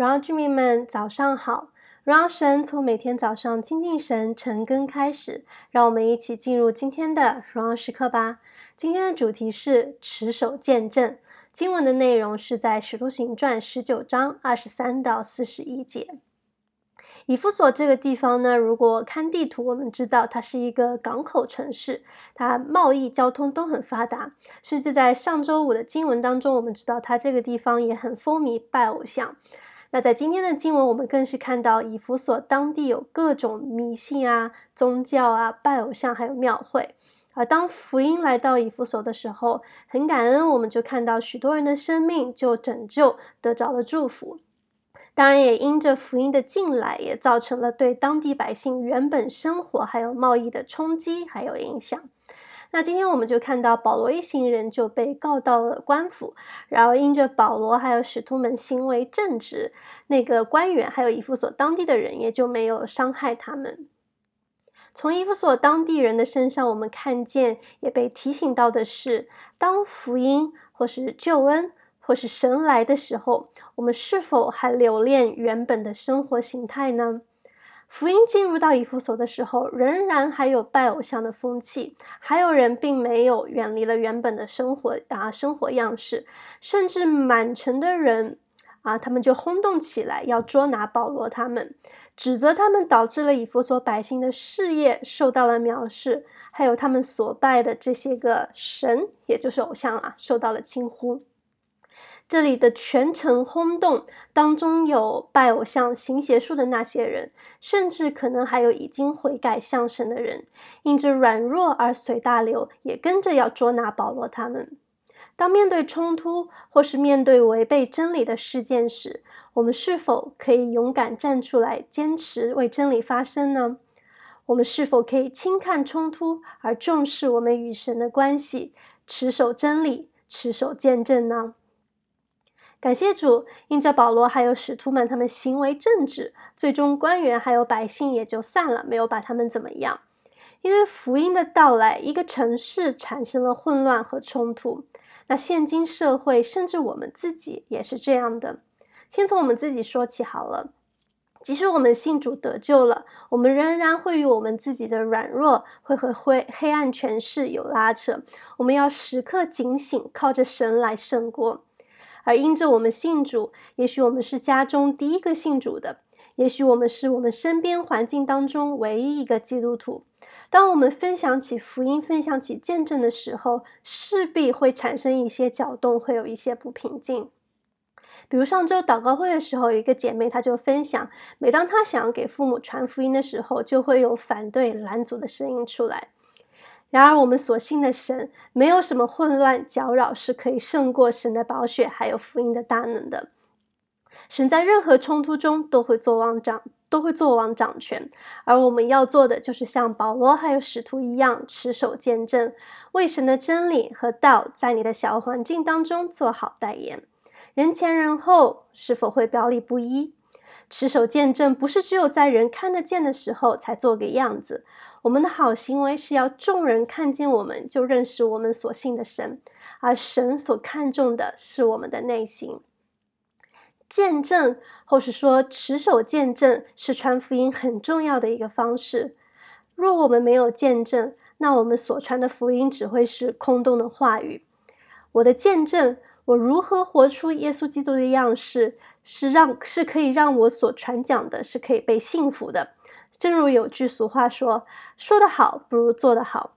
荣耀居民们，早上好！荣耀神从每天早上亲近神、晨更开始，让我们一起进入今天的荣耀时刻吧。今天的主题是持守见证，经文的内容是在《使徒行传》十九章二十三到四十一节。以弗所这个地方呢，如果看地图，我们知道它是一个港口城市，它贸易交通都很发达。甚至在上周五的经文当中，我们知道它这个地方也很风靡拜偶像。那在今天的经文，我们更是看到以弗所当地有各种迷信啊、宗教啊、拜偶像，还有庙会。而当福音来到以弗所的时候，很感恩，我们就看到许多人的生命就拯救得着了祝福。当然，也因着福音的进来，也造成了对当地百姓原本生活还有贸易的冲击还有影响。那今天我们就看到保罗一行人就被告到了官府，然后因着保罗还有使徒们行为正直，那个官员还有以弗所当地的人也就没有伤害他们。从以弗所当地人的身上，我们看见也被提醒到的是，当福音或是救恩。或是神来的时候，我们是否还留恋原本的生活形态呢？福音进入到以弗所的时候，仍然还有拜偶像的风气，还有人并没有远离了原本的生活啊，生活样式，甚至满城的人啊，他们就轰动起来，要捉拿保罗，他们指责他们导致了以弗所百姓的事业受到了藐视，还有他们所拜的这些个神，也就是偶像啊，受到了轻忽。这里的全城轰动，当中有拜偶像、行邪术的那些人，甚至可能还有已经悔改向神的人，因着软弱而随大流，也跟着要捉拿保罗他们。当面对冲突或是面对违背真理的事件时，我们是否可以勇敢站出来，坚持为真理发声呢？我们是否可以轻看冲突，而重视我们与神的关系，持守真理，持守见证呢？感谢主，因着保罗还有使徒们，他们行为正直，最终官员还有百姓也就散了，没有把他们怎么样。因为福音的到来，一个城市产生了混乱和冲突。那现今社会，甚至我们自己也是这样的。先从我们自己说起好了。即使我们信主得救了，我们仍然会与我们自己的软弱，会和灰黑暗权势有拉扯。我们要时刻警醒，靠着神来胜过。而因着我们信主，也许我们是家中第一个信主的，也许我们是我们身边环境当中唯一一个基督徒。当我们分享起福音、分享起见证的时候，势必会产生一些搅动，会有一些不平静。比如上周祷告会的时候，有一个姐妹她就分享，每当她想要给父母传福音的时候，就会有反对拦阻的声音出来。然而，我们所信的神，没有什么混乱搅扰是可以胜过神的宝血，还有福音的大能的。神在任何冲突中都会做王掌，都会做王掌权。而我们要做的，就是像保罗还有使徒一样，持守见证，为神的真理和道，在你的小环境当中做好代言。人前人后，是否会表里不一？持守见证，不是只有在人看得见的时候才做个样子。我们的好行为是要众人看见我们就认识我们所信的神，而神所看重的是我们的内心。见证，或是说持守见证，是传福音很重要的一个方式。若我们没有见证，那我们所传的福音只会是空洞的话语。我的见证，我如何活出耶稣基督的样式？是让是可以让我所传讲的是可以被信服的。正如有句俗话说：“说得好不如做得好。”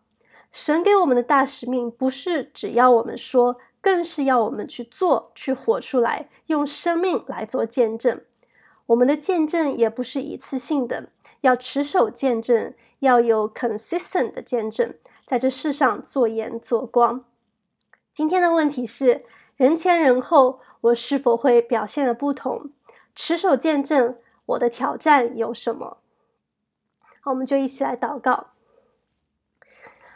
神给我们的大使命不是只要我们说，更是要我们去做，去活出来，用生命来做见证。我们的见证也不是一次性的，要持守见证，要有 consistent 的见证，在这世上做盐做光。今天的问题是：人前人后。我是否会表现的不同？持守见证，我的挑战有什么？好，我们就一起来祷告。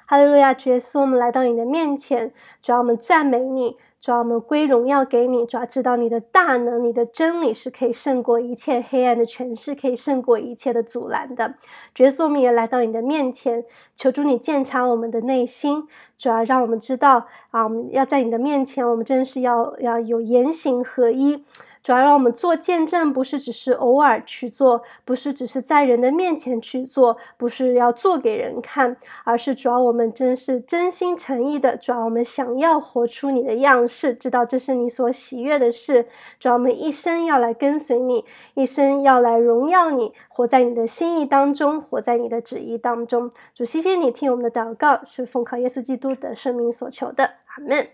哈利路亚，主耶稣，我们来到你的面前，主要我们赞美你。主要，我们归荣耀给你，主要，知道你的大能，你的真理是可以胜过一切黑暗的权势，可以胜过一切的阻拦的。主耶稣，我们也来到你的面前，求主你鉴察我们的内心。主要让我们知道啊，我们要在你的面前，我们真是要要有言行合一。主要让我们做见证，不是只是偶尔去做，不是只是在人的面前去做，不是要做给人看，而是主要我们真是真心诚意的。主要我们想要活出你的样是，知道这是你所喜悦的事。主我们一生要来跟随你，一生要来荣耀你，活在你的心意当中，活在你的旨意当中。主，谢谢你听我们的祷告，是奉靠耶稣基督的圣名所求的，阿门。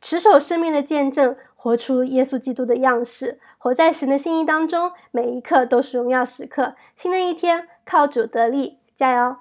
持守生命的见证，活出耶稣基督的样式，活在神的心意当中，每一刻都是荣耀时刻。新的一天，靠主得力，加油！